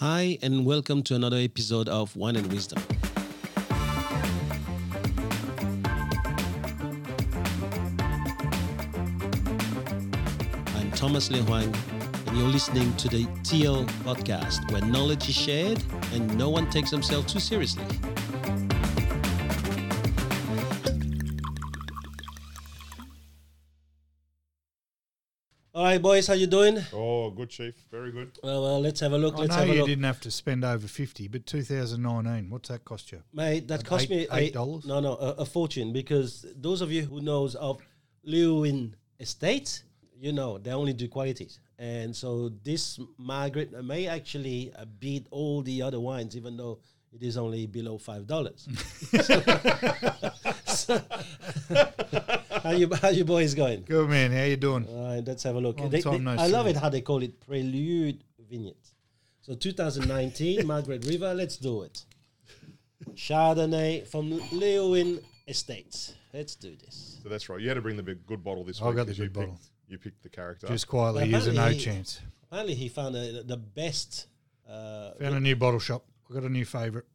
Hi, and welcome to another episode of Wine and Wisdom. I'm Thomas Le Huang, and you're listening to the TL podcast, where knowledge is shared and no one takes themselves too seriously. All right, boys, how you doing? Oh, good, Chief. Very good. Well, well let's have a look. I Let's know have a you look. didn't have to spend over fifty, but 2019, what's that cost you? Mate, that Like cost eight- me eight dollars? No, no, a, a fortune. Because those of you who knows of Leeuwin Estates, you know they only do qualities, and so this Margaret may actually uh, beat all the other wines, even though it is only below five dollars. how you how you boys going? Good man, how you doing? All right, let's have a look. Long They- they- no I love it how they call it Prelude Vineyards. So 2019, Margaret River, let's do it. Chardonnay from Leeuwin Estates. Let's do this. So that's right. You had to bring the big, good bottle this I week. got the 'cause you good bottle. picked- You picked the character. Just quietly, Well, use a no apparently- chance. Apparently, he found a, the best. Uh, Found a new bottle shop. I got a new favourite.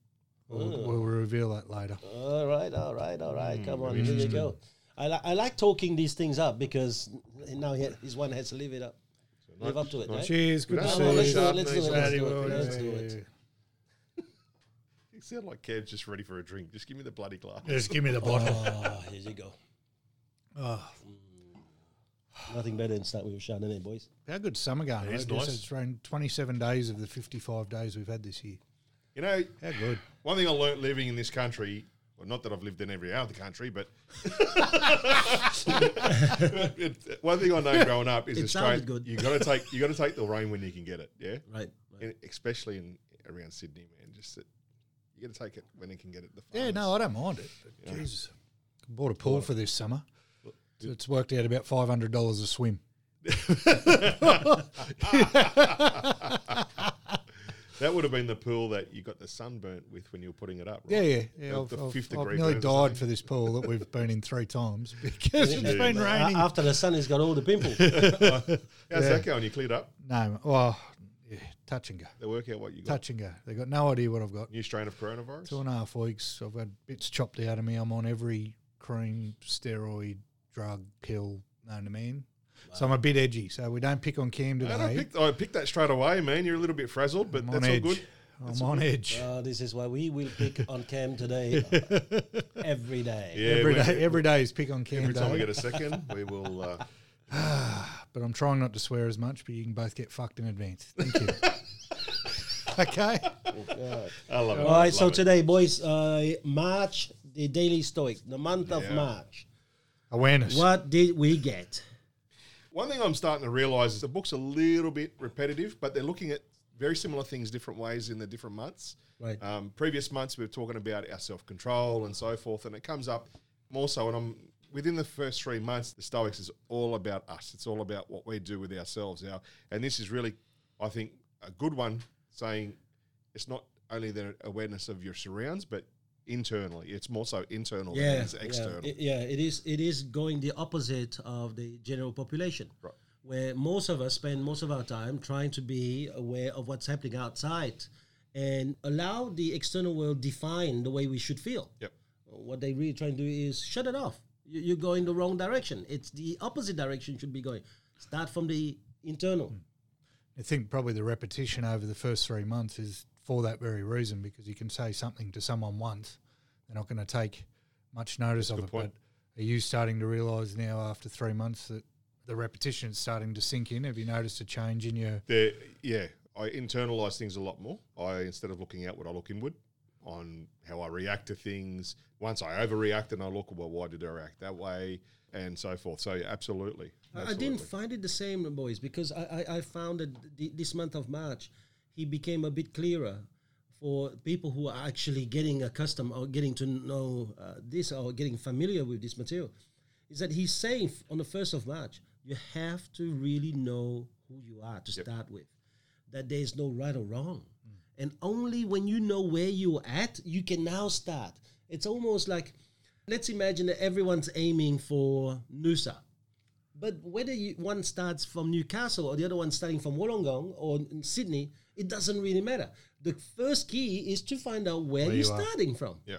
We'll, Oh. we'll reveal that later. all right, all right, all right. Hmm. Come on, here you go. I, li- I like talking these things up because now he, his one has to live it up. So Live nice- up to it, nice- right? Cheers, good No, to no, see let's you. do it, let's do it, let's Bloody do it, well, let's yeah, do it. yeah. You sound like Kev's just ready for a drink. Just give me the bloody glass. Just give me the bottle. Oh, here you go. Oh, Nothing better than start with a Chardonnay, boys. how good summer going? It right? is This nice. It's around 27 days of the 55 days we've had this year. You know, How good? one thing I learnt living in this country, well, not that I've lived in every hour of the country, but it, one thing I know growing up is It Australia. sounded good. You got to take you got to take the rain when you can get it. Yeah, Right. right. And especially in around Sydney, man. Just that you got to take it when you can get it. The Yeah, no, I don't mind it. But Jesus, bought a pool for this summer. So it's worked out about $500 a swim. That would have been the pool that you got the sunburnt with when you were putting it up. Right? Yeah, yeah. yeah The- I've, the I've- fifth I've degree nearly burns or died for this pool that we've been in three times because it's Yeah. been A- raining. After the sun has got all the pimples. How's Yeah. that going? You cleared up. No, well, yeah, touch and go. They work out what you got. Touch and go. They've got no idea what I've got. New strain of coronavirus. Two and a half weeks. I've had bits chopped out of me. I'm on every cream, steroid, drug, pill known to man. So I'm a bit edgy. So we don't pick on Cam Man, I today. picked, I picked that straight away, man. You're a little bit frazzled, but I'm that's all edge. good. I'm on edge. Uh, this is why we will pick on Cam today every day. Yeah, every we- day, every day is pick on Cam Every time we get a second, we will. Uh, But I'm trying not to swear as much, but you can both get fucked in advance. Thank you. okay. I love it. All right, so it. today, boys, uh, March, the Daily Stoic, the month of March. Awareness. What did we get? One thing I'm starting to realise is the book's a little bit repetitive, but they're looking at very similar things different ways in the different months. Right. Um, previous months we were talking about our self control and so forth, and it comes up more so. And I'm within the first three months, the Stoics is all about us. It's all about what we do with ourselves. Our, and this is really, I think, a good one, saying it's not only the awareness of your surrounds, but internally. It's more so internal than it is external. Yeah, it, yeah, it is. It is going the opposite of the general population, Right. where most of us spend most of our time trying to be aware of what's happening outside, and allow the external world define the way we should feel. Yep. What they really try to do is shut it off. You- You're going the wrong direction. It's the opposite direction should be going. Start from the internal. Hmm. I think probably the repetition over the first three months is for that very reason because you can say something to someone once, they're not going to take much notice That's of it. point. But are you starting to realise now after three months that the repetition is starting to sink in? Have you noticed a change in your? There, yeah, I internalize things a lot more. I instead of looking outward, I look inward on how I react to things. Once I overreact, and I look, well, why did I react that way, and so forth. So yeah, absolutely, I- I didn't find it the same, boys, because I, I, I found that th- this month of March, he became a bit clearer for people who are actually getting accustomed or getting to know uh, this or getting familiar with this material. Is that he's saying on the 1st of March, you have to really know who you are to start with, that there is no right or wrong. And only when you know where you're at, you can now start. It's almost like, let's imagine that everyone's aiming for Noosa But whether you, one starts from Newcastle or the other one starting from Wollongong or in Sydney, it doesn't really matter. The first key is to find out where, Where you're you starting from. Yeah.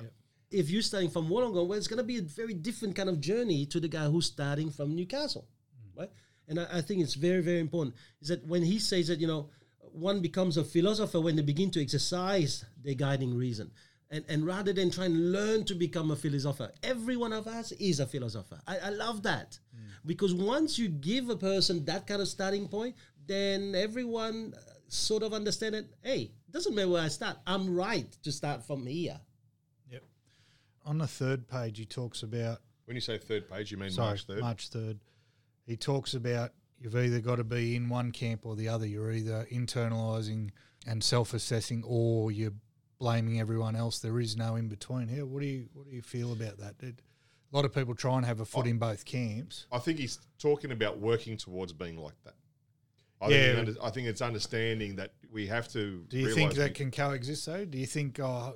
If you're starting from Wollongong, well, it's going to be a very different kind of journey to the guy who's starting from Newcastle, mm. right? And I, I think it's very, very important is that when he says that, you know, one becomes a philosopher when they begin to exercise their guiding reason. And, and rather than try and learn to become a philosopher, every one of us is a philosopher. I, I love that. Because once you give a person that kind of starting point, then everyone uh, sort of understand that, hey, doesn't matter where I start, I'm right to start from here. Yep. On the third page, he talks about When you say third page, you mean sorry, March third. March third. He talks about you've either got to be in one camp or the other. You're either internalizing and self-assessing, or you're blaming everyone else. There is no in between. Here, what do you what do you feel about that? Did, a lot of people try and have a foot in both camps. I think he's talking about working towards being like that. I Yeah. think, I think it's understanding that we have to. Do you think that we- can coexist? though? do you think uh,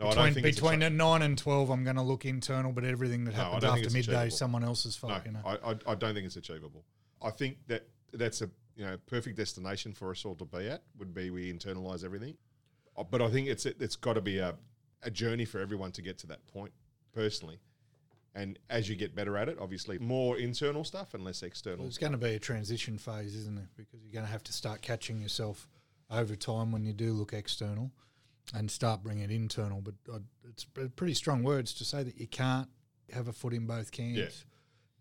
No, between between a- nine and twelve, I'm going to look internal, but everything that No, happens after midday, achievable. someone else's fault. No, you know, I, I, I don't think it's achievable. I think that that's a you know perfect destination for us all to be at would be we internalize everything, but I think it's it's got to be a, a journey for everyone to get to that point personally, and as you get better at it, obviously more internal stuff and less external. Well, it's going to be a transition phase, isn't it? Because you're going to have to start catching yourself over time when you do look external and start bringing it internal. But uh, it's pretty strong words to say that you can't have a foot in both camps Yeah.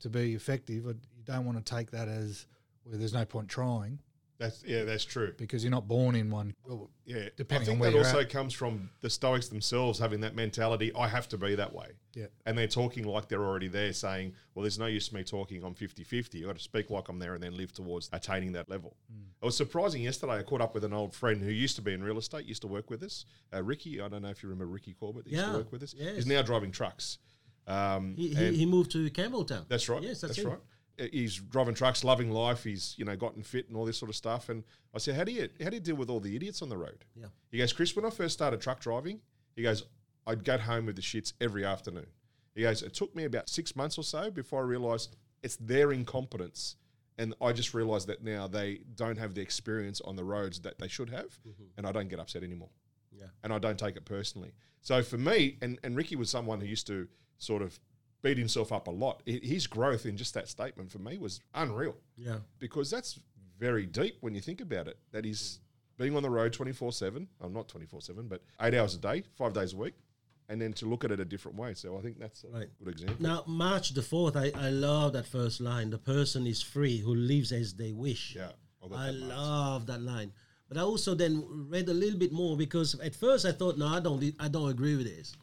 to be effective. Uh, You don't want to take that as where there's no point trying That's yeah, that's true. because you're not born in one. Well, Yeah, Depending I on think where that you're also at. comes from the Stoics themselves having that mentality. I have to be that way. Yeah. And they're talking like they're already there, saying, "Well, there's no use me talking. I'm 50-50. You've got to speak like I'm there, and then live towards attaining that level." Hmm. It was surprising yesterday. I caught up with an old friend who used to be in real estate, used to work with us, uh, Ricky. I don't know if you remember Ricky Corbett. That used to work with us. yes. He's now driving trucks. Um, He, he, he moved to Campbelltown. that's right. Yes, that's, that's, right. He's driving trucks, loving life. He's you know gotten fit and all this sort of stuff. And I said, how do you how do you deal with all the idiots on the road? Yeah. He goes, Chris. When I first started truck driving, he goes, I'd get home with the shits every afternoon. He goes, it took me about six months or so before I realised it's their incompetence. And I just realised that now they don't have the experience on the roads that they should have, mm-hmm. and I don't get upset anymore Yeah. and I don't take it personally. So for me, and, and Ricky was someone who used to sort of beat himself up a lot. His growth in just that statement for me was unreal Yeah. because that's very deep when you think about it. That he's being on the road 24 7. I'm not 24 7, but eight hours a day, five days a week, and then to look at it a different way. So I think that's a Right. good example. Now, March the 4th, I, I love that first line. The person is free who lives as they wish. Yeah. I I that love that line. But I also then read a little bit more because at first I thought, no, I don't, I don't agree with this,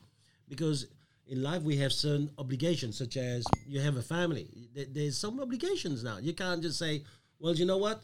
because in life we have certain obligations, such as you have a family. There's some obligations now. You can't just say, well, you know what,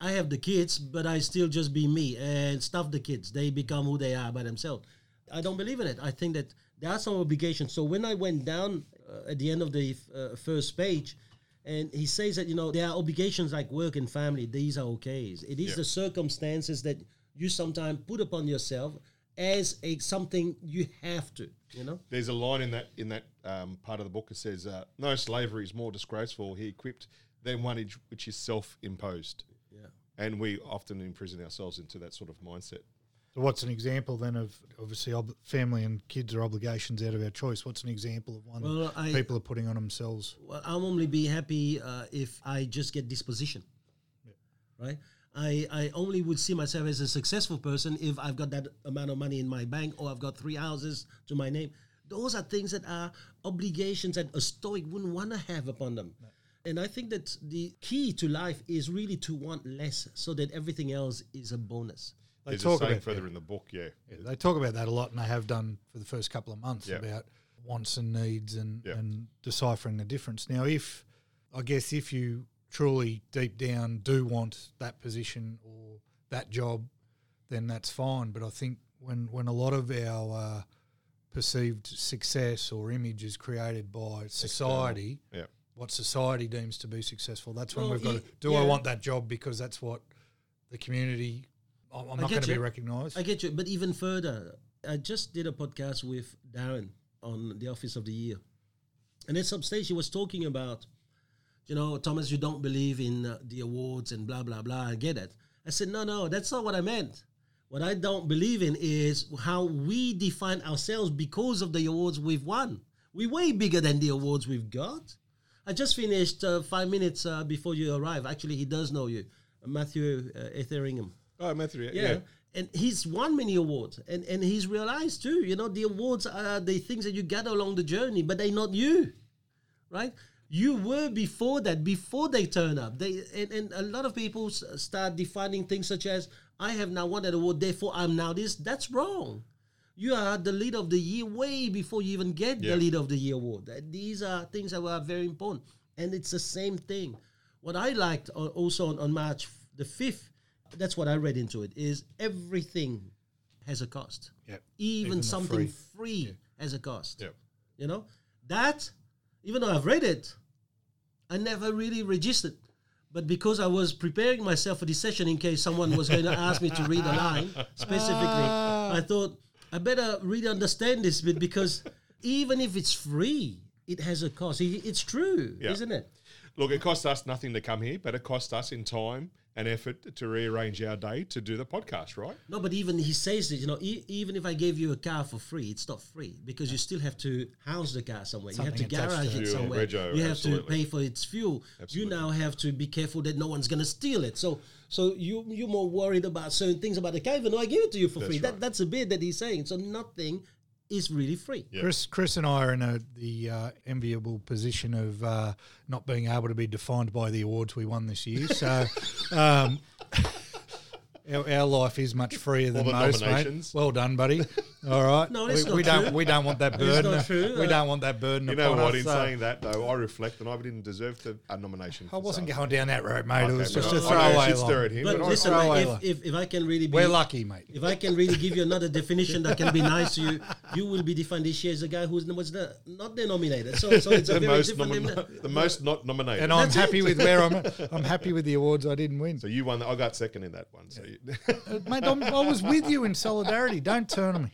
I have the kids, but I still just be me and stuff the kids. They become who they are by themselves. I don't believe in it. I think that there are some obligations. So when I went down uh, at the end of the uh, first page, and he says that you know there are obligations like work and family. These are okay. It is Yeah. the circumstances that you sometimes put upon yourself as a something you have to. You know. There's a line in that in that um, part of the book that says, uh, "No slavery is more disgraceful he equipped than one which- which is self-imposed." Yeah. And we often imprison ourselves into that sort of mindset. So what's an example then of obviously ob- family and kids are obligations out of our choice? What's an example of one Well, that I- people are putting on themselves? Well, I'll only be happy uh, if I just get this position. Right? I, I only would see myself as a successful person if I've got that amount of money in my bank or I've got three houses to my name. Those are things that are obligations that a Stoic wouldn't want to have upon them. And I think that the key to life is really to want less so that everything else is a bonus. They There's talk about further that. in the book, yeah. Yeah, they talk about that a lot, and they have done for the first couple of months Yeah. about wants and needs and, Yeah. and deciphering the difference. Now, if I guess if you truly deep down do want that position or that job, then that's fine. But I think when when a lot of our uh, perceived success or image is created by society, Yeah. what society deems to be successful, that's when Well, we've got it- to. Do I want that job because that's what the community? I'm I'm not going to be recognised. I get you, but even further, I just did a podcast with Darren on the Office of the Year, and at some stage he was talking about you know, Thomas, you don't believe in uh, the awards and blah blah blah. I get it. I said, no, no, that's not what I meant. What I don't believe in is how we define ourselves because of the awards we've won. We're way bigger than the awards we've got. I just finished uh, five minutes uh, before you arrive. Actually, he does know you, Matthew uh, Etherington. Oh, Matthew, yeah. Yeah. And he's won many awards, and, and he's realized too. You know, the awards are the things that you gather along the journey, but they're not you, right? You were before that, before they turn up. They and, and a lot of people s- start defining things such as I have now won that award, therefore I'm now this. That's wrong. You are the leader of the year way before you even get Yeah. the leader of the year award. These are things that are very important, and it's the same thing. What I liked uh, also on, on March the fifth, that's what I read into it, is everything has a cost. Yep. Even, Even something free. free, has a cost. Yep. You know that, even though I've read it, I never really registered. But because I was preparing myself for this session in case someone was going to ask me to read a line specifically, ah. I thought I better really understand this bit because even if it's free, it has a cost. It's true, Yeah. isn't it? Look, it cost us nothing to come here, but it cost us in time and effort to rearrange our day to do the podcast, right? No, but even he says that you know, e- even if I gave you a car for free, it's not free because you still have to house the car somewhere. you have to garage to it it. somewhere. Rego, you have absolutely. to pay for its fuel. Absolutely. You now have to be careful that no one's gonna steal it. So, so you you're more worried about certain things about the car, even though I give it to you for free. right. That that's a bit that he's saying. So nothing is really free. Yeah. Chris, Chris, and I are in a, the uh, enviable position of uh, not being able to be defined by the awards we won this year. So, um, our, our life is much freer than the most, mate. nominations. Well done, buddy. All right. No, we, that's not we don't. true. We don't want that It's burden. not true. We don't want that burden. You know upon what? us, In uh, saying that, though, I reflect and I didn't deserve the, a nomination. I for wasn't Saab. going down that road, mate. it Okay, was but just I- a I know throwaway I should stir line. at him, But but I- listen, throw away if, line. if, if I can really be We're lucky, mate. If I can really give you another definition that can be nice to you, you will be defined this year as a guy who's was the, not denominated. So, so it's a the very most, different. nomi- limit- the most not nominated. And I'm That's happy with where I'm. at. I'm happy with the awards I didn't win. so you won. I got second in that one. So you, Uh, mate, I'm, I was with you in solidarity. Don't turn on me.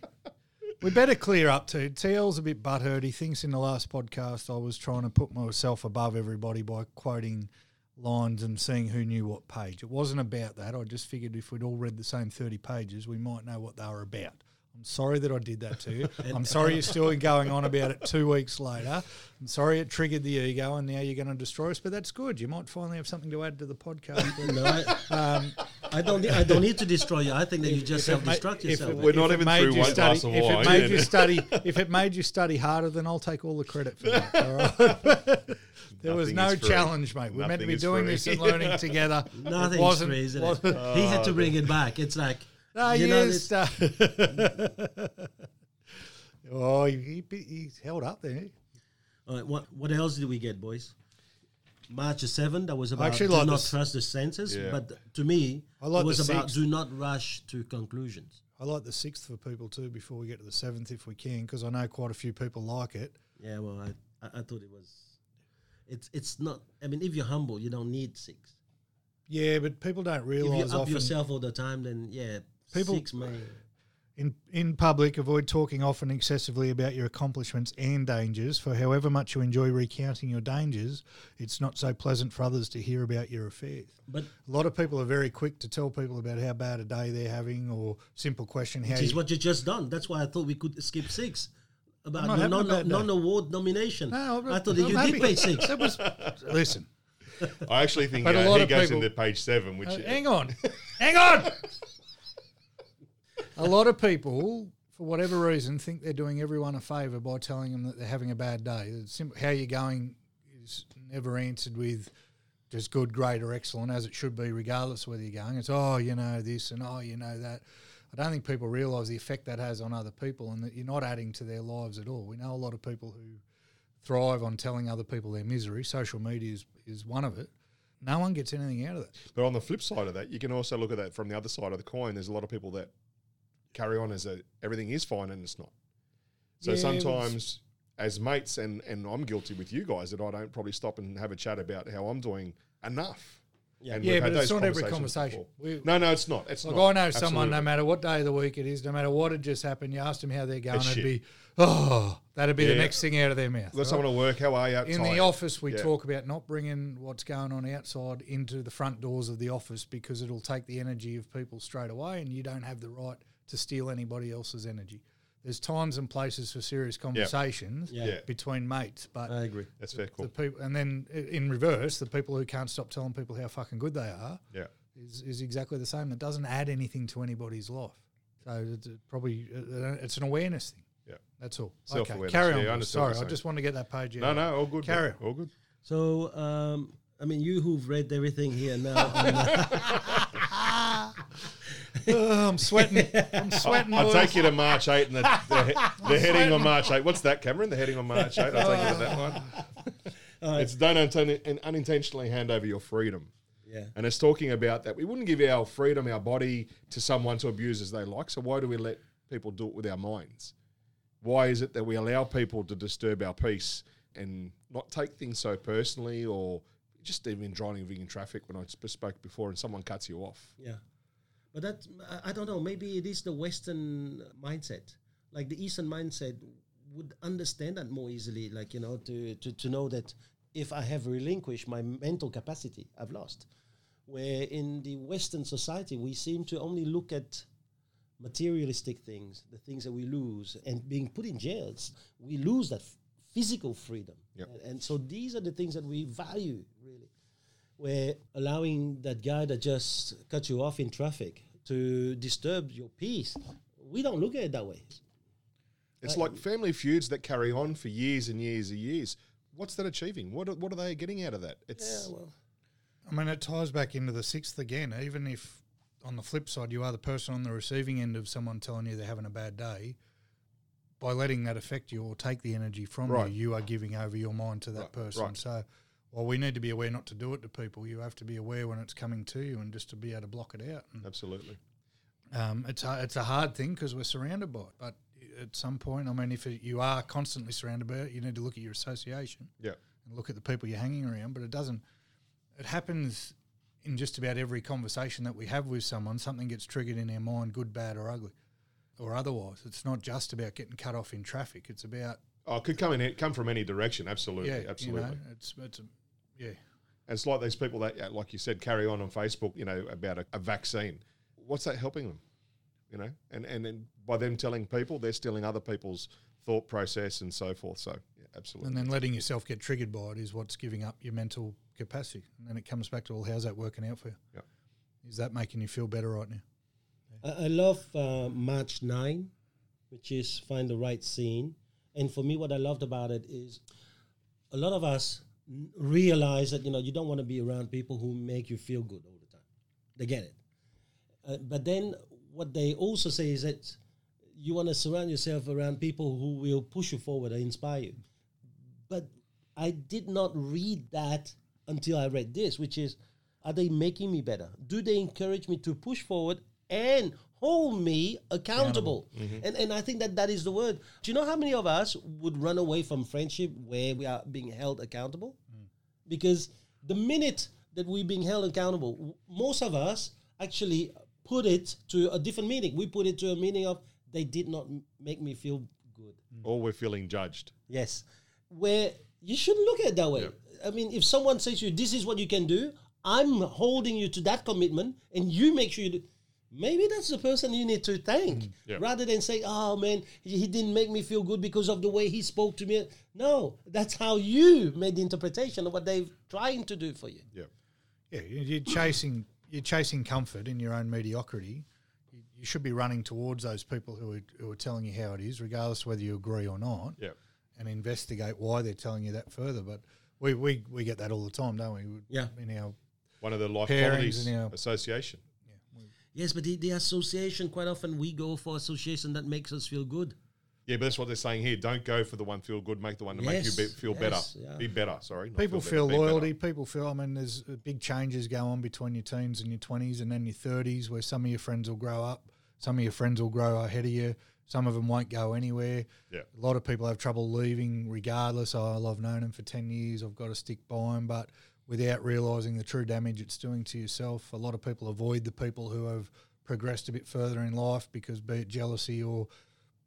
We better clear up too. TL's a bit butthurt. He thinks in the last podcast I was trying to put myself above everybody by quoting lines and seeing who knew what page. It wasn't about that. I just figured if we'd all read the same 30 pages, we might know what they were about. I'm sorry that I did that to you. I'm sorry you're still going on about it two weeks later. I'm sorry it triggered the ego and now you're going to destroy us, but that's good. You might finally have something to add to the podcast. no, I, Um, I don't. I don't need to destroy you. I think that you just if it ma- self-destruct if yourself. it- We're not if it even made through you one study, glass of if it made yeah. you study, if it made you study harder, then I'll take all the credit for that. All right? there was no challenge, mate. We're meant to be doing free. this and learning together. Nothing's it wasn't, free, isn't wasn't- he had to bring it back. It's like No, you know, yes. this- uh, oh, he, he, he's held up there. all right, what what else did we get, boys? March the seventh. That was about actually do like not this- trust the senses. Yeah. But to me, I like it was the about sixth. do not rush to conclusions. I like the sixth for people too before we get to the seventh if we can, because I know quite a few people like it. Yeah, well, I, I I thought it was. It's it's not. I mean, if you're humble, you don't need six. Yeah, but people don't If realise you up often. yourself all the time, then yeah, People- six may. In, in public, avoid talking often excessively about your accomplishments and dangers, for however much you enjoy recounting your dangers, it's not so pleasant for others to hear about your affairs. But A lot of people are very quick to tell people about how bad a day they're having, or simple question how which is what you just done. That's why I thought we could skip six. About not the non, non award nomination. No, I'm- I thought that I'm you happy. did pay six. That was listen. I actually think But uh, he goes people- into page seven, which Uh, hang on, hang on. a lot of people, for whatever reason, think they're doing everyone a favour by telling them that they're having a bad day. How you're going is never answered with just good, great, or excellent, as it should be, regardless of whether you're going. It's oh, you know this, and oh, you know that. I don't think people realise the effect that has on other people, and that you're not adding to their lives at all. We know a lot of people who thrive on telling other people their misery. Social media is, is one of it. No one gets anything out of that. But on the flip side of that, you can also look at that from the other side of the coin. There's a lot of people that carry on as a everything is fine and it's not. So Yeah, sometimes, as mates, and and I'm guilty with you guys that I don't probably stop and have a chat about how I'm doing enough. Yeah. And Yeah, we've but had it's those not every conversations conversation. We- no, no, it's not. It's Like not. I know someone, no matter what day of the week it is, no matter what had just happened, you asked them how they're going, It's it'd shit. be, oh, that'd be the next thing out of their mouth. Got right? someone to work. How are you? In the office, we Yeah. talk about not bringing what's going on outside into the front doors of the office because it'll take the energy of people straight away, and you don't have the right to steal anybody else's energy. There's times and places for serious conversations Yeah. Yeah. between mates, but I agree. That's very cool. the people, and then in reverse, the people who can't stop telling people how fucking good they are Yeah. is, is exactly the same. It doesn't add anything to anybody's life. So it's a- probably uh, it's an awareness thing. Yeah. That's all. Okay, Self-awareness. carry on. Yeah, I boys. Sorry, I just want to get that page. No, out. no, all good. Carry mate. All good. So, um, I mean, you who've read everything here now, and, uh, Oh, I'm sweating. I'm sweating. I'll boys. take you to March 8 and the, the, the heading on March 8. What's that, Cameron? The heading on March 8. I'll take you to that one. It's don't unintentionally hand over your freedom. yeah, And it's talking about that we wouldn't give our freedom, our body to someone to abuse as they like. So why do we let people do it with our minds? Why is it that we allow people to disturb our peace and not take things so personally or just even driving in traffic when I sp- spoke before and someone cuts you off? yeah. But that I, don't know. Maybe it is the Western mindset. Like the Eastern mindset would understand that more easily. Like you know, to to, to know that if I have relinquished my mental capacity, I've lost. Where in the Western society, we seem to only look at materialistic things, the things that we lose, and being put in jails, we lose that f- physical freedom. Yep. And, and so these are the things that we value really. Where allowing that guy that just cut you off in traffic to disturb your peace, we don't look at it that way. It's like family feuds that carry on for years and years and years. What's that achieving? What are, what are they getting out of that? It's Yeah, well, I mean, it ties back into the sixth again. Even if on the flip side, you are the person on the receiving end of someone telling you they're having a bad day, by letting that affect you or take the energy from Right. you, you are giving over your mind to that Right, person. right. So, while we need to be aware not to do it to people, you have to be aware when it's coming to you and just to be able to block it out. And, absolutely. um, it's a, it's a hard thing because we're surrounded by it. But at some point, I mean, if it, you are constantly surrounded by it, you need to look at your association Yeah. and look at the people you're hanging around. But it doesn't. It happens in just about every conversation that we have with someone. Something gets triggered in our mind, good, bad, or ugly, or otherwise. It's not just about getting cut off in traffic. It's about Oh, it could come in come from any direction. Absolutely, yeah, absolutely. You know, it's it's yeah. And it's like these people that, like you said, carry on on Facebook. You know about a, a vaccine. What's that helping them? You know, and and then by them telling people, they're stealing other people's thought process and so forth. So yeah, absolutely. And then letting yourself get triggered by it is what's giving up your mental capacity. And then it comes back to, well, how's that working out for you? Yep. Is that making you feel better right now? I, I love uh, March 9, which is find the right scene. And for me, what I loved about it is a lot of us n- realize that, you know, you don't want to be around people who make you feel good all the time. They get it. Uh, but then what they also say is that you want to surround yourself around people who will push you forward and inspire you. But I did not read that until I read this, which is are they making me better? Do they encourage me to push forward and hold me accountable? Mm-hmm. And, and I think that that is the word. Do you know how many of us would run away from friendship where we are being held accountable? Mm. Because the minute that we're being held accountable, most of us actually put it to a different meaning. We put it to a meaning of they did not make me feel good. Mm. or we're feeling judged. Yes. Where you shouldn't look at it that way. I mean, if someone says to you, this is what you can do, I'm holding you to that commitment, and you make sure you do. Maybe that's the person you need to thank mm-hmm. Yeah. rather than say, oh man, he, he didn't make me feel good because of the way he spoke to me. No, that's how you made the interpretation of what they're trying to do for you. Yeah. Yeah, you- you're chasing you're chasing comfort in your own mediocrity. You, you should be running towards those people who are, who are telling you how it is, regardless whether you agree or not, Yeah. and investigate why they're telling you that further. But we, we, we get that all the time, don't we? Yeah. In our One of the life Pairings qualities in our- association. Yes, but the, the association, quite often we go for association that makes us feel good. Yeah, but that's what they're saying here. Don't go for the one feel good. Make the one to make you be, feel yes, better. yeah. Be better. Sorry. people better, feel better. loyalty. People feel. I mean, there's uh, big changes go on between your teens and your twenties, and then your thirties, where some of your friends will grow up, some of your friends will grow ahead of you, some of them won't go anywhere. Yeah. A lot of people have trouble leaving, regardless. Oh, I've known them for ten years. I've got to stick by them. But without realizing the true damage it's doing to yourself. A lot of people avoid the people who have progressed a bit further in life because be it jealousy or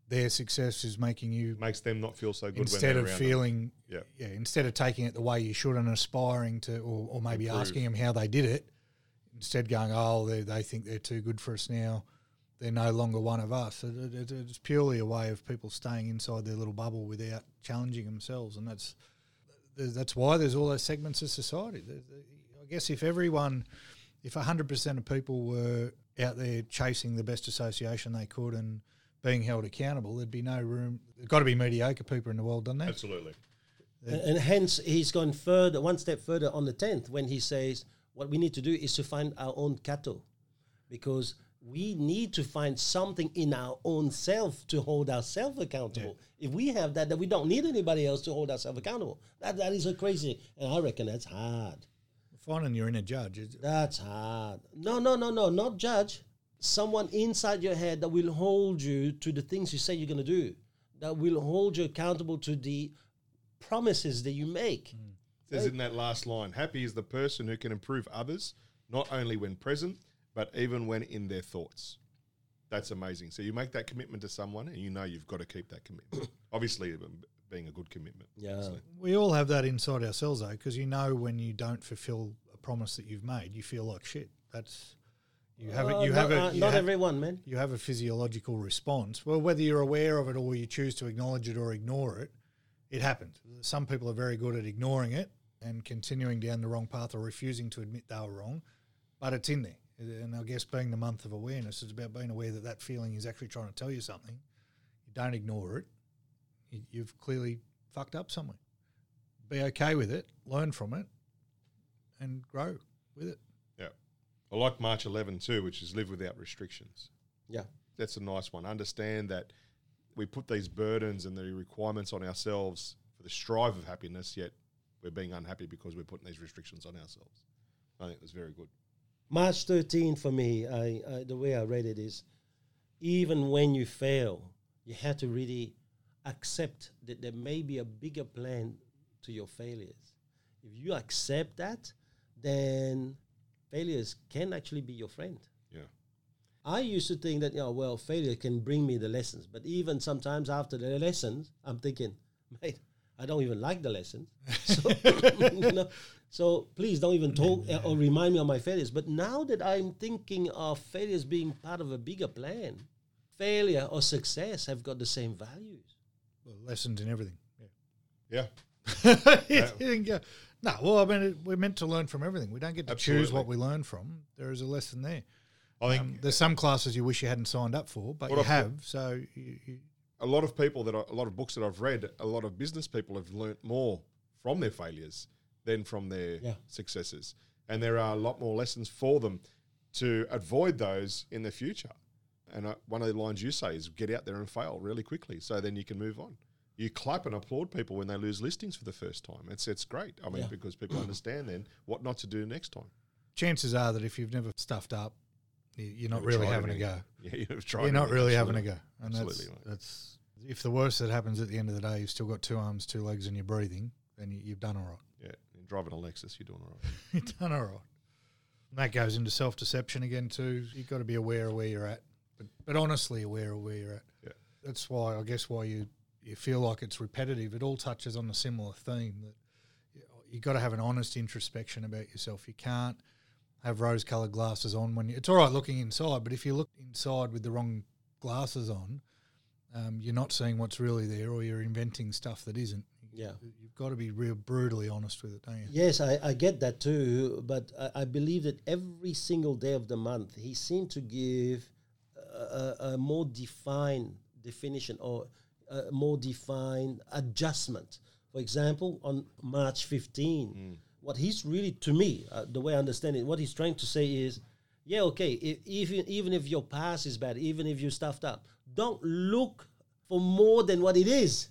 their success is making you Makes them not feel so good instead when of feeling Yeah. yeah instead of taking it the way you should and aspiring to or, or maybe Improve. asking them how they did it instead going oh they, they think they're too good for us now they're no longer one of us It- it- it's purely a way of people staying inside their little bubble without challenging themselves and that's that's why there's all those segments of society The- the- I guess if everyone if 100% of people were out there chasing the best association they could and being held accountable, there'd be no room. There's got to be mediocre people in the world, doesn't there? Absolutely. And, and hence, he's gone further, one step further on the 10th when he says, what we need to do is to find our own cattle because we need to find something in our own self to hold ourselves accountable. If we have that, then we don't need anybody else to hold ourselves accountable. That, that is a crazy, and I reckon that's hard. Finding your inner judge. is- That's hard. No, no, no, no, not judge. Someone inside your head that will hold you to the things you say you're going to do, that will hold you accountable to the promises that you make. Mm. says in that last line, happy is the person who can improve others, not only when present, but even when in their thoughts. That's amazing. So you make that commitment to someone and you know you've got to keep that commitment. Obviously, being a good commitment. Yeah. obviously. We all have that inside ourselves, though, because you know when you don't fulfil a promise that you've made, you feel like shit. That's you have Uh, it. You not, have uh, it. You not have, everyone, man. you have a physiological response. Well, whether you're aware of it or you choose to acknowledge it or ignore it, it happens. Some people are very good at ignoring it and continuing down the wrong path or refusing to admit they were wrong, but it's in there. And I guess being the month of awareness is about being aware that that feeling is actually trying to tell you something. You don't ignore it. You- You've clearly fucked up somewhere. Be okay with it, learn from it, and grow with it. Yeah. I like March 11 too, which is live without restrictions. Yeah. That's a nice one. Understand that we put these burdens and the requirements on ourselves for the strive of happiness, yet we're being unhappy because we're putting these restrictions on ourselves. I think that's very good. March 13 for me, I, I the way I read it is even when you fail, you have to really accept that there may be a bigger plan to your failures. If you accept that, then failures can actually be your friend. Yeah. I used to think that, you know, well, failure can bring me the lessons. But even sometimes after the lessons, I'm thinking, mate, I don't even like the lessons. So, you know, so please don't even talk uh, or remind me of my failures. But now that I'm thinking of failures being part of a bigger plan, failure or success have got the same values. Well, lessons in everything. Yeah. You didn't no, well, I mean, it, we're meant to learn from everything. We don't get to choose what we learn from. There is a lesson there. I think Um, there's some classes you wish you hadn't signed up for, but you I've have. So you, you, a lot of people that I, a lot of books that I've read, a lot of business people have learnt more from their failures than from their Yeah. successes, and there are a lot more lessons for them to avoid those in the future. And uh, one of the lines you say is get out there and fail really quickly, so then you can move on. You clap and applaud people when they lose listings for the first time. It's it's great. I mean, Yeah. because people understand then what not to do next time. chances are that if you've never stuffed up, you- you're not Never really tried having a go. Yeah, you've tried. You're not anything, really having a go. And that's, Absolutely, mate. that's if the worst that happens at the end of the day, you've still got two arms, two legs, and you're breathing, then you, you've done all right. Yeah, you're driving a Lexus, you're doing all right. You're done all right. And that goes into self deception again too. You've got to be aware of where you're at, but but honestly aware of where you're at. Yeah. That's why I guess why you you feel like it's repetitive. It all touches on a similar theme that you've got to have an honest introspection about yourself. You can't have rose colored glasses on when you, it's all right looking inside, but if you look inside with the wrong glasses on, um, you're not seeing what's really there, or you're inventing stuff that isn't. Yeah. You've got to be real brutally honest with it, don't you? Yes, I, I get that too, but I, I believe that every single day of the month, he seemed to give a, a, a more defined definition or a more defined adjustment. For example, on March 15, what he's really, to me, uh, the way I understand it, what he's trying to say is, yeah, okay, i even even if your past is bad, even if you're stuffed up, don't look for more than what it is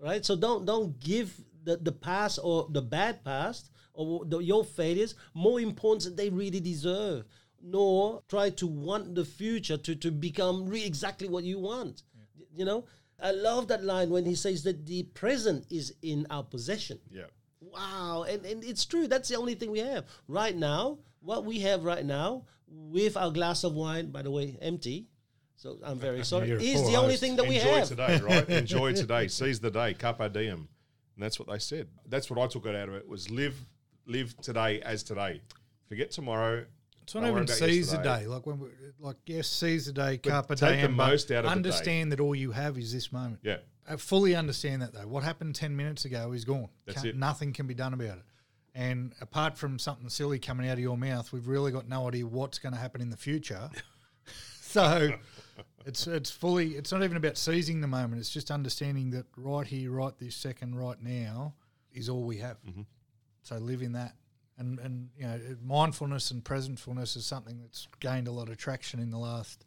right? So don't don't give the, the past or the bad past or the, your failures more importance than they really deserve. Nor try to want the future to, to become re- exactly what you want. Y- You know, I love that line when he says that the present is in our possession. Yeah. wow, and, and it's true. That's the only thing we have right now. What we have right now with our glass of wine, by the way, empty. So I'm very sorry. You're a Is poor the only thing that we Enjoy have. today, right? Enjoy today. Seize the day. Carpe diem. And that's what they said. That's what I took it out of it was live live today as today. Forget tomorrow. It's not even about seize the day. Like when, we, like yes, seize the day, But carpe take the diem. but most out of the day. Understand that all you have is this moment. Yeah. I fully understand that though. What happened ten minutes ago is gone. That's Can't- it. Nothing can be done about it. And apart from something silly coming out of your mouth, we've really got no idea what's going to happen in the future. so it's it's fully. It's not even about seizing the moment. It's just understanding that right here, right this second, right now, is all we have. Mm-hmm. So live in that. And and you know, mindfulness and presentfulness is something that's gained a lot of traction in the last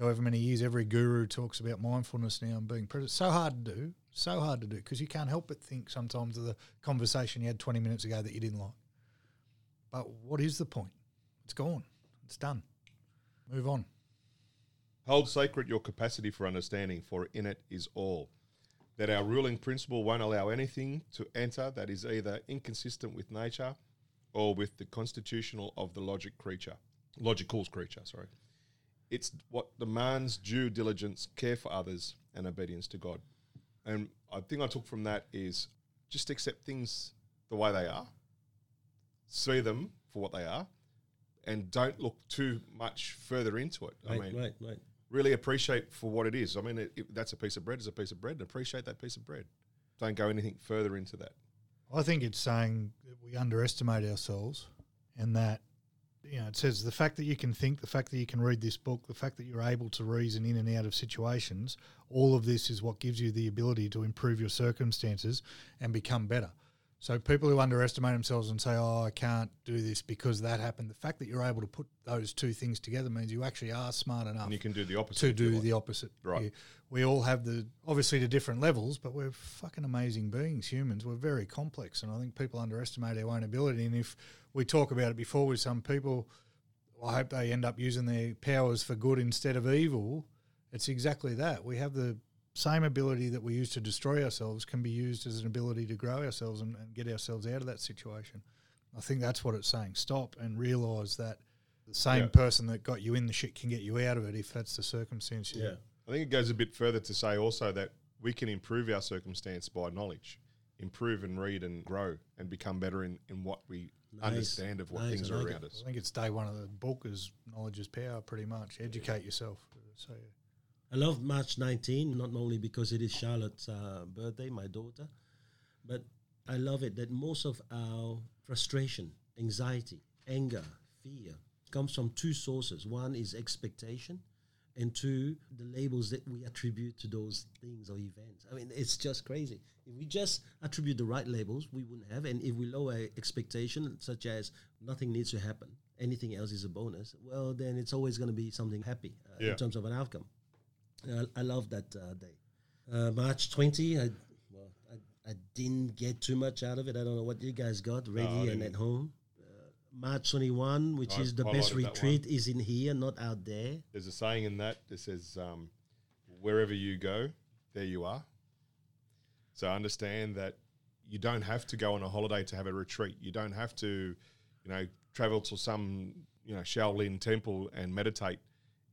however many years. Every guru talks about mindfulness now and being present. So hard to do, so hard to do because you can't help but think sometimes of the conversation you had 20 minutes ago that you didn't like. But what is the point? It's gone. It's done. Move on. Hold sacred your capacity for understanding, for in it is all. That our ruling principle won't allow anything to enter that is either inconsistent with nature or with the constitutional of the logic creature, logical's creature, sorry. It's what demands due diligence, care for others, and obedience to God. And I think I took from that is just accept things the way they are, see them for what they are, and don't look too much further into it. Right, I mean. Really appreciate for what it is. I mean, it, it- that's a piece of bread. Is a piece of bread. And appreciate that piece of bread. Don't go anything further into that. I think it's saying that we underestimate ourselves and that, you know, it says the fact that you can think, the fact that you can read this book, the fact that you're able to reason in and out of situations, all of this is what gives you the ability to improve your circumstances and become better. So people who underestimate themselves and say, "Oh, I can't do this because that happened," the fact that you're able to put those two things together means you actually are smart enough And you can do the opposite. to do the opposite. Right. We, we all have the obviously to different levels, but we're fucking amazing beings, humans. We're very complex, and I think people underestimate our own ability. And if we talk about it before with some people, I hope they end up using their powers for good instead of evil. It's exactly that. We have the same ability that we use to destroy ourselves can be used as an ability to grow ourselves and, and get ourselves out of that situation. I think that's what it's saying. Stop and realize that the same Yeah. person that got you in the shit can get you out of it if that's the circumstance. you're Yeah. I think it goes a bit further to say also that we can improve our circumstance by knowledge, improve and read and grow and become better in, in what we understand of what Nice, things I are like it. around us. I think it's day one of the book is knowledge is power, pretty much. Educate yourself. So I love March 19, not only because it is Charlotte's uh, birthday, my daughter, but I love it that most of our frustration, anxiety, anger, fear comes from two sources. One is expectation, and two, the labels that we attribute to those things or events. I mean, it's just crazy. If we just attribute the right labels, we wouldn't have. And if we lower expectation, such as nothing needs to happen, anything else is a bonus, well, then it's always going to be something happy uh, Yeah. in terms of an outcome. I, I love that uh, day. Uh, March 20, I, well, I, I didn't get too much out of it. I don't know what you guys got ready and at home. Uh, March 21, which I is the best retreat, is in here, not out there. There's a saying in that that says, um, wherever you go, there you are. So understand that you don't have to go on a holiday to have a retreat. You don't have to, you know, travel to some, you know, Shaolin temple and meditate.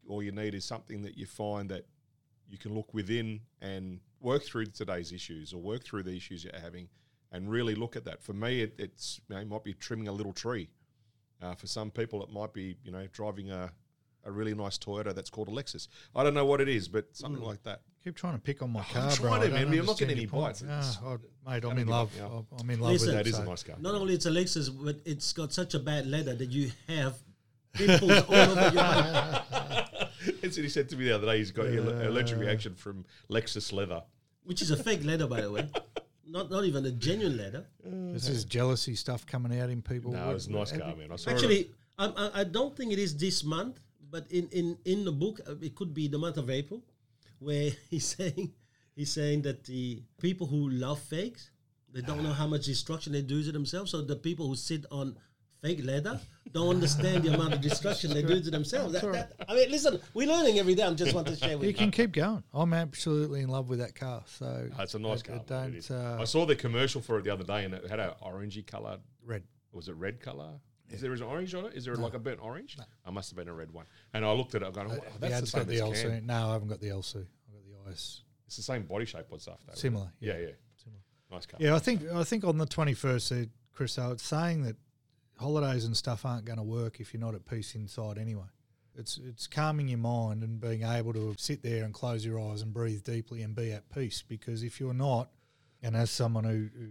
All you need is something that you find that you can look within and work through today's issues or work through the issues you're having and really look at that. For me, it, it's, you know, it might be trimming a little tree. Uh, for some people, it might be, you know, driving a, a really nice Toyota that's called a Lexus. I don't know what it is, but something like that. keep trying to pick on my I'm car, bro. To, man. I'm not getting any your bites. It's- Ah, oh, mate, I'm Haven't in love. up now. I'm in love Listen, with it. That is a nice car. Not only it's a Lexus, but it's got such a bad leather that you have pimples all over your body. That's what he said to me the other day. He's got an allergic reaction from Lexus leather. which is a fake leather, by the way. Not not even a genuine leather. This is jealousy stuff coming out in people. No, it's a nice have car, you- man. I saw. Actually, I, I, I don't think it is this month, but in, in, in the book, uh, it could be the month of April, where he's saying he's saying that the people who love fakes, they don't know how much destruction they do to themselves. So the people who sit on fake leather don't understand the amount of destruction they do to themselves. That, that, I mean, listen, we're learning every day. I'm just want to share with You you. can keep going. I'm absolutely in love with that car. So Oh, it's a nice I- car. I don't uh, I saw the commercial for it the other day, and it had an orangey colour. red. Was it red colour? Is there an orange on it? Is there like a burnt orange? No. I must have been a red one. And I looked at it, I'm going, oh, wow, yeah, that's the same got the as LC. Cam. No, I haven't got the LC. I've got the IS. It's the same body shape and stuff, though. Similar. Yeah, Yeah. yeah. Similar. Nice car. Yeah, I think I think on the twenty first, Chris, I was saying that holidays and stuff aren't going to work if you're not at peace inside anyway. It's it's calming your mind and being able to sit there and close your eyes and breathe deeply and be at peace. Because if you're not, and as someone who, who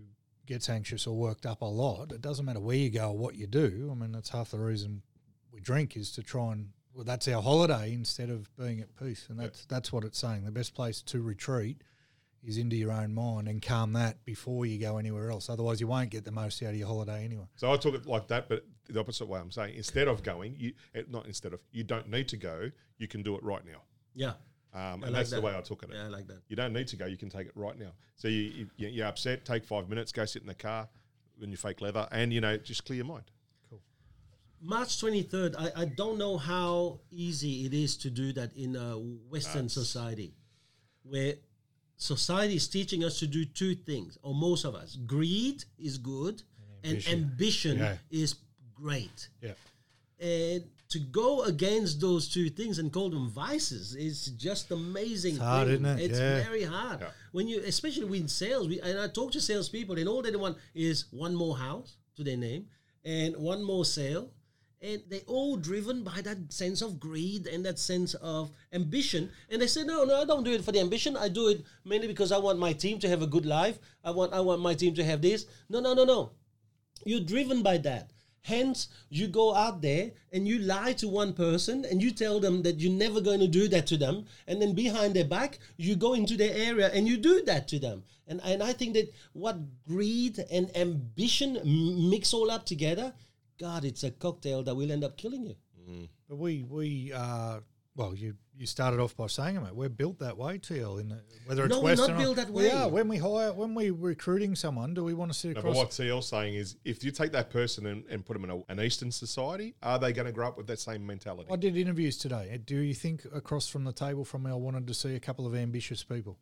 gets anxious or worked up a lot, it doesn't matter where you go or what you do. I mean, that's half the reason we drink is to try and well, that's our holiday instead of being at peace, and that's that's what it's saying. The best place to retreat is into your own mind and calm that before you go anywhere else. Otherwise, you won't get the most out of your holiday anyway. So I took it like that, but the opposite way. I'm saying instead of going, you eh, not instead of you don't need to go. You can do it right now, Yeah, um, and like that's the way I took it. yeah, I like that. You don't need to go. You can take it right now. So you, you you're upset. Take five minutes. Go sit in the car in your fake leather, and you know just clear your mind. Cool. March 23rd, I, I don't know how easy it is to do that in a Western society where society is teaching us to do two things, or most of us. Greed is good, and ambition. ambition Yeah. is great. Yeah, And to go against those two things and call them vices is just amazing. It's hard, thing. isn't it? It's Yeah. very hard. Yeah. When you, especially with sales, we, and I talk to salespeople, and all they want is one more house to their name and one more sale. And they're all driven by that sense of greed and that sense of ambition. And they say, no, no, I don't do it for the ambition. I do it mainly because I want my team to have a good life. I want, I want my team to have this. No, no, no, no. You're driven by that. Hence, you go out there and you lie to one person and you tell them that you're never going to do that to them. And then behind their back, you go into their area and you do that to them. And, and I think that what greed and ambition mix all up together, God, it's a cocktail that will end up killing you. but we we uh, well, you you started off by saying mate. We're built that way, TL. In the, whether it's No, we're not built that We way. are. When we hire, when we recruiting someone, do we want to sit No, across? but what CL's saying is, if you take that person and, and put them in a, an Eastern society, are they going to grow up with that same mentality? I did interviews today. Do you think across from the table from me, I wanted to see a couple of ambitious people?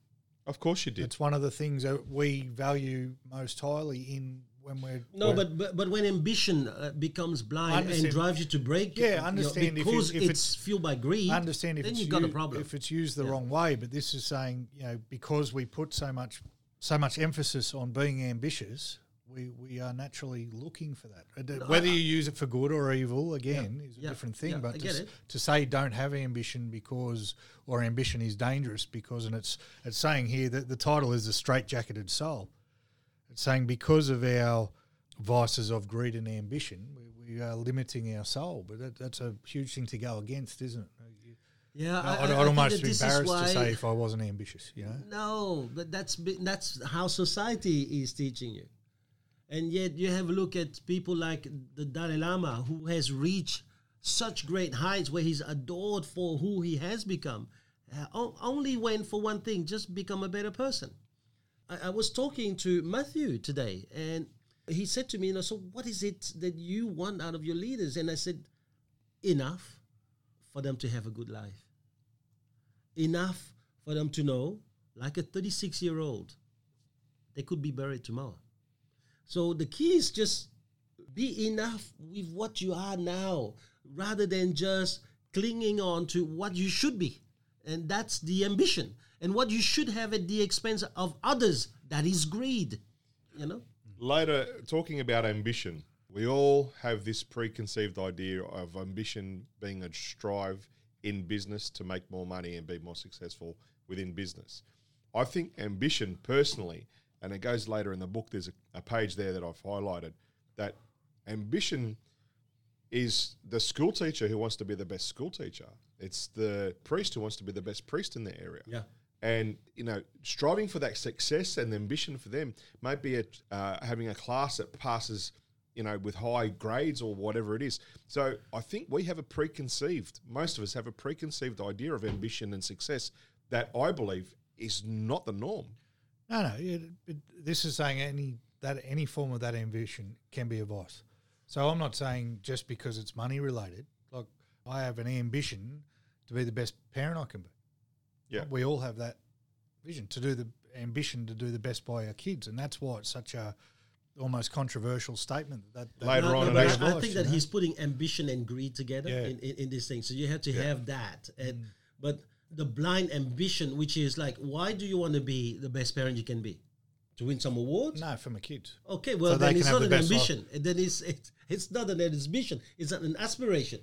Of course you did. It's one of the things that we value most highly in when we're No, we're- but, but but when ambition uh, becomes blind and drives you to break, Yeah, you know, understand if you- because if it's, it's- fueled by greed. Understand if then you've got a problem. if it's used the Yeah. wrong way, but this is saying you know because we put so much so much emphasis on being ambitious, we, we are naturally looking for that. Uh, No, Whether I- you use it for good or evil, again, is a yeah, different thing. yeah, but to, get s- it. to say don't have ambition because or ambition is dangerous because, and it's it's saying here that the title is the straitjacketed soul. Saying because of our vices of greed and ambition, we, we are limiting our soul. But that, that's a huge thing to go against, isn't it? Yeah, I, I, would I- I I'd think almost be embarrassed to say if I wasn't ambitious, you know. No, but that's that's how society is teaching you, and yet you have a look at people like the Dalai Lama, who has reached such great heights where he's adored for who he has become. Uh, only when for one thing, just become a better person. I, I was talking to Matthew today, and he said to me, "You know, so what is it that you want out of your leaders?" And I said, "Enough for them to have a good life. Enough for them to know, like a 36 year old, they could be buried tomorrow. So the key is just be enough with what you are now, rather than just clinging on to what you should be. And that's the ambition. And what you should have at the expense of others, that is greed. You know? Later, talking about ambition, we all have this preconceived idea of ambition being a strive in business to make more money and be more successful within business. I think ambition, personally, and it goes later in the book, there's a, a page there that I've highlighted, that ambition is the school teacher who wants to be the best school teacher. It's the priest who wants to be the best priest in their area Yeah. And you know striving for that success and ambition for them might be a, uh, having a class that passes you know with high grades or whatever it is so i think we have a preconceived most of us have a preconceived idea of ambition and success that i believe is not the norm No, no. It, it, this is saying any that any form of that ambition can be a vice. So I'm not saying just because it's money related. Like I have an ambition to be the best parent I can be. Yeah. We all have that vision to do the ambition to do the best by our kids, and that's why it's such a almost controversial statement. That, that Later No, on no, in but I, I think that know? he's putting ambition and greed together Yeah. in, in, in this thing. So you have to Yeah. have that. And but the blind ambition, which is like, why do you want to be the best parent you can be? To win some awards? no for my kids. Okay, well So then it's have not the an best life. ambition. Then it's, it's it's not an ambition. It's an aspiration,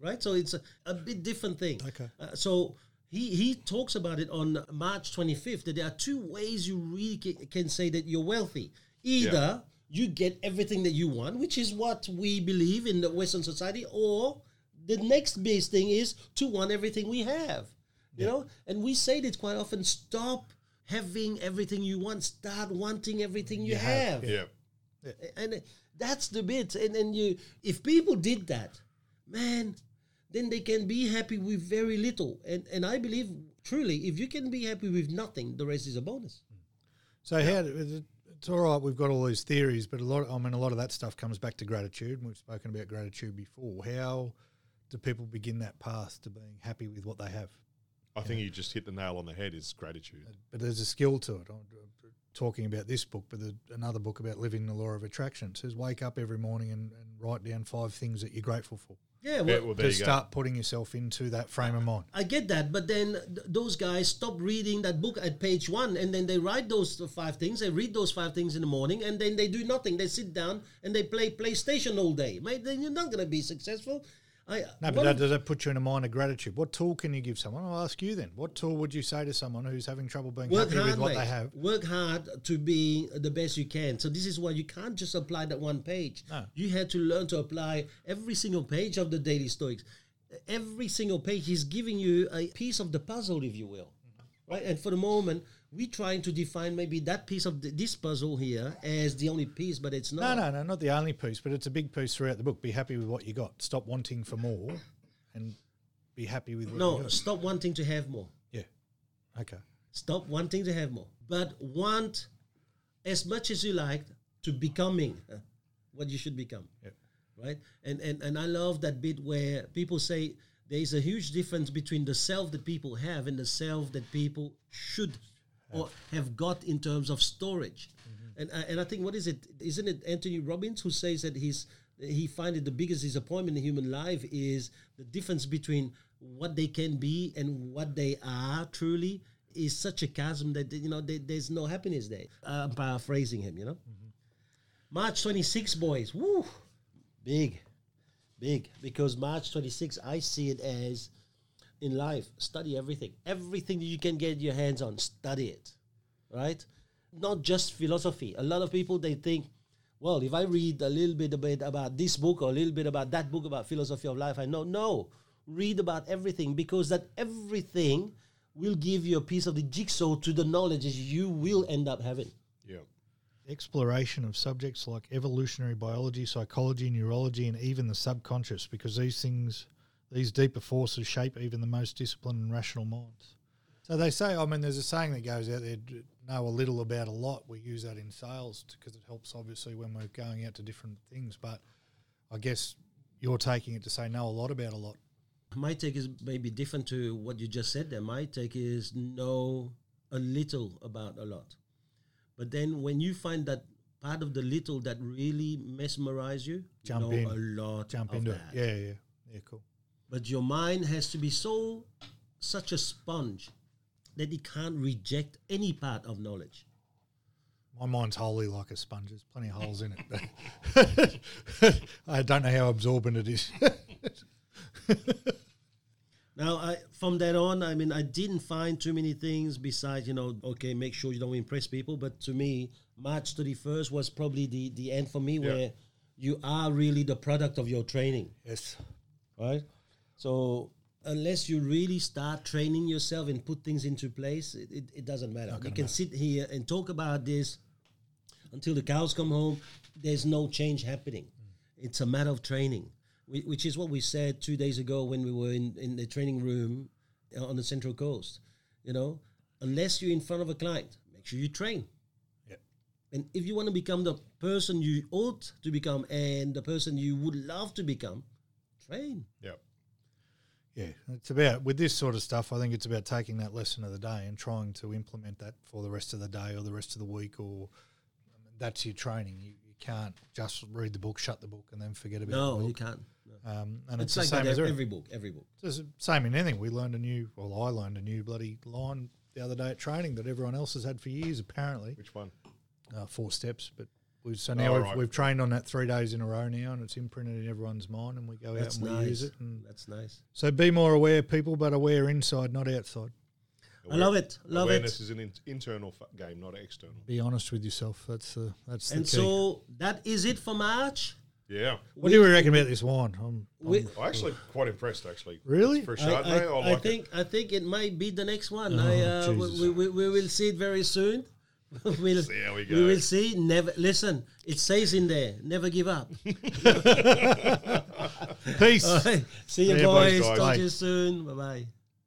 right? So it's a, a bit different thing. Mm. Okay. Uh, so he he talks about it on March 25th that there are two ways you really ca- can say that you're wealthy. Either you get everything that you want, which is what we believe in the Western society, or the next best thing is to want everything we have. You know, and we say this quite often. Stop having everything you want. Start wanting everything you, have, have Yeah. and that's the bit and then you if people did that man then they can be happy with very little and and i believe truly if you can be happy with nothing the rest is a bonus So how do- it's all right. We've got all these theories, but a lot. I mean, a lot of that stuff comes back to gratitude. And we've spoken about gratitude before. How do people begin that path to being happy with what they have? I think you just hit the nail on the head is gratitude. But there's a skill to it. I'm I'm talking about this book, but the, another book about living the law of attraction says wake up every morning and, and write down five things that you're grateful for. yeah well, Yeah, well, to you go. start putting yourself into that frame of mind. I get that, but then th- those guys stop reading that book at page one, and then they write those five things. They read those five things in the morning, and then they do nothing. They sit down and they play PlayStation all day. Mate, then you're not going to be successful. Oh, I No, but that, does that put you in a mind of gratitude? What tool can you give someone? I'll ask you then. What tool would you say to someone who's having trouble being work happy hard, with what mate. they have? Work hard to be the best you can. So this is why you can't just apply that one page. No. You had to learn to apply every single page of the Daily Stoics. Every single page is giving you a piece of the puzzle, if you will, mm-hmm. right? And for the moment, we're trying to define maybe that piece of the, this puzzle here as the only piece, but it's not. no, no, no, not the only piece, but it's a big piece throughout the book. Be happy with what you got. Stop wanting for more, and be happy with what you No, stop wanting to have more. Yeah. Okay. Stop wanting to have more, but want as much as you like to becoming uh, what you should become. Yep. Right? And, and and I love that bit where people say there is a huge difference between the self that people have and the self that people should or have got in terms of storage. Mm-hmm. And I, and I think what is it? Isn't it Anthony Robbins who says that he's he finds the biggest disappointment in human life is the difference between what they can be and what they are truly is such a chasm that you know there, there's no happiness there. I'm paraphrasing him, you know. Mm-hmm. March 26, boys. Woo! Big, big. Because March 26, I see it as in life, study everything. Everything that you can get your hands on, study it. Right? Not just philosophy. A lot of people they think, well, if I read a little bit about, about this book or a little bit about that book about philosophy of life, I know. No. Read about everything because that everything will give you a piece of the jigsaw to the knowledge that you will end up having. Yeah. Exploration of subjects like evolutionary biology, psychology, neurology, and even the subconscious, because these things, these deeper forces shape even the most disciplined and rational minds. So they say, I mean, there's a saying that goes out there know a little about a lot. We use that in sales because it helps, obviously, when we're going out to different things. But I guess you're taking it to say know a lot about a lot. My take is maybe different to what you just said there. My take is know a little about a lot. But then when you find that part of the little that really mesmerize you, Jump know in. a lot Jump of into that. it. Yeah, yeah, yeah, cool. But your mind has to be so such a sponge that it can't reject any part of knowledge. My mind's wholly like a sponge. There's plenty of holes in it. I don't know how absorbent it is. Now, I, from that on, I mean, I didn't find too many things besides, you know, okay, make sure you don't impress people. But to me, March 31st was probably the, the end for me where you are really the product of your training, yes. right? So, unless you really start training yourself and put things into place, it, it, it doesn't matter. You can sit here and talk about this until the cows come home. There's no change happening. It's a matter of training, whi- which is what we said two days ago when we were in, in the training room uh, on the Central Coast. You know, unless you're in front of a client, make sure you train. Yeah. And if you want to become the person you ought to become and the person you would love to become, train. Yeah. Yeah, it's about with this sort of stuff. I think it's about taking that lesson of the day and trying to implement that for the rest of the day or the rest of the week, or that's your training. You, you can't just read the book, shut the book, and then forget about it. No, the you can't. No. Um, and It's, it's, like the same that as every, every, every book, every book. it's the same in anything. We learned a new, well, I learned a new bloody line the other day at training that everyone else has had for years. Apparently, Which one? uh, four steps, but. We, so now Oh, we've, right. we've trained on that three days in a row now, and it's imprinted in everyone's mind, and we go That's out and we use it. And That's nice. so be more aware, people, but aware inside, not outside. I love it. Love Awareness it. is an in- internal f- game, not external. Be honest with yourself. That's the that's And the key. so that is it for March. Yeah. what do you reckon about this wine? I'm, We, I'm- I'm actually quite impressed, actually. Really? For a I, Chardonnay, I, I, I like think I think it might be the next one. Oh, I, uh, Jesus. we, we, we will see it very soon. we'll, See how we we will see. Never listen. It says in there. Never give up. Peace. Right. See you See you, boys. boys. Talk to you soon. Bye bye.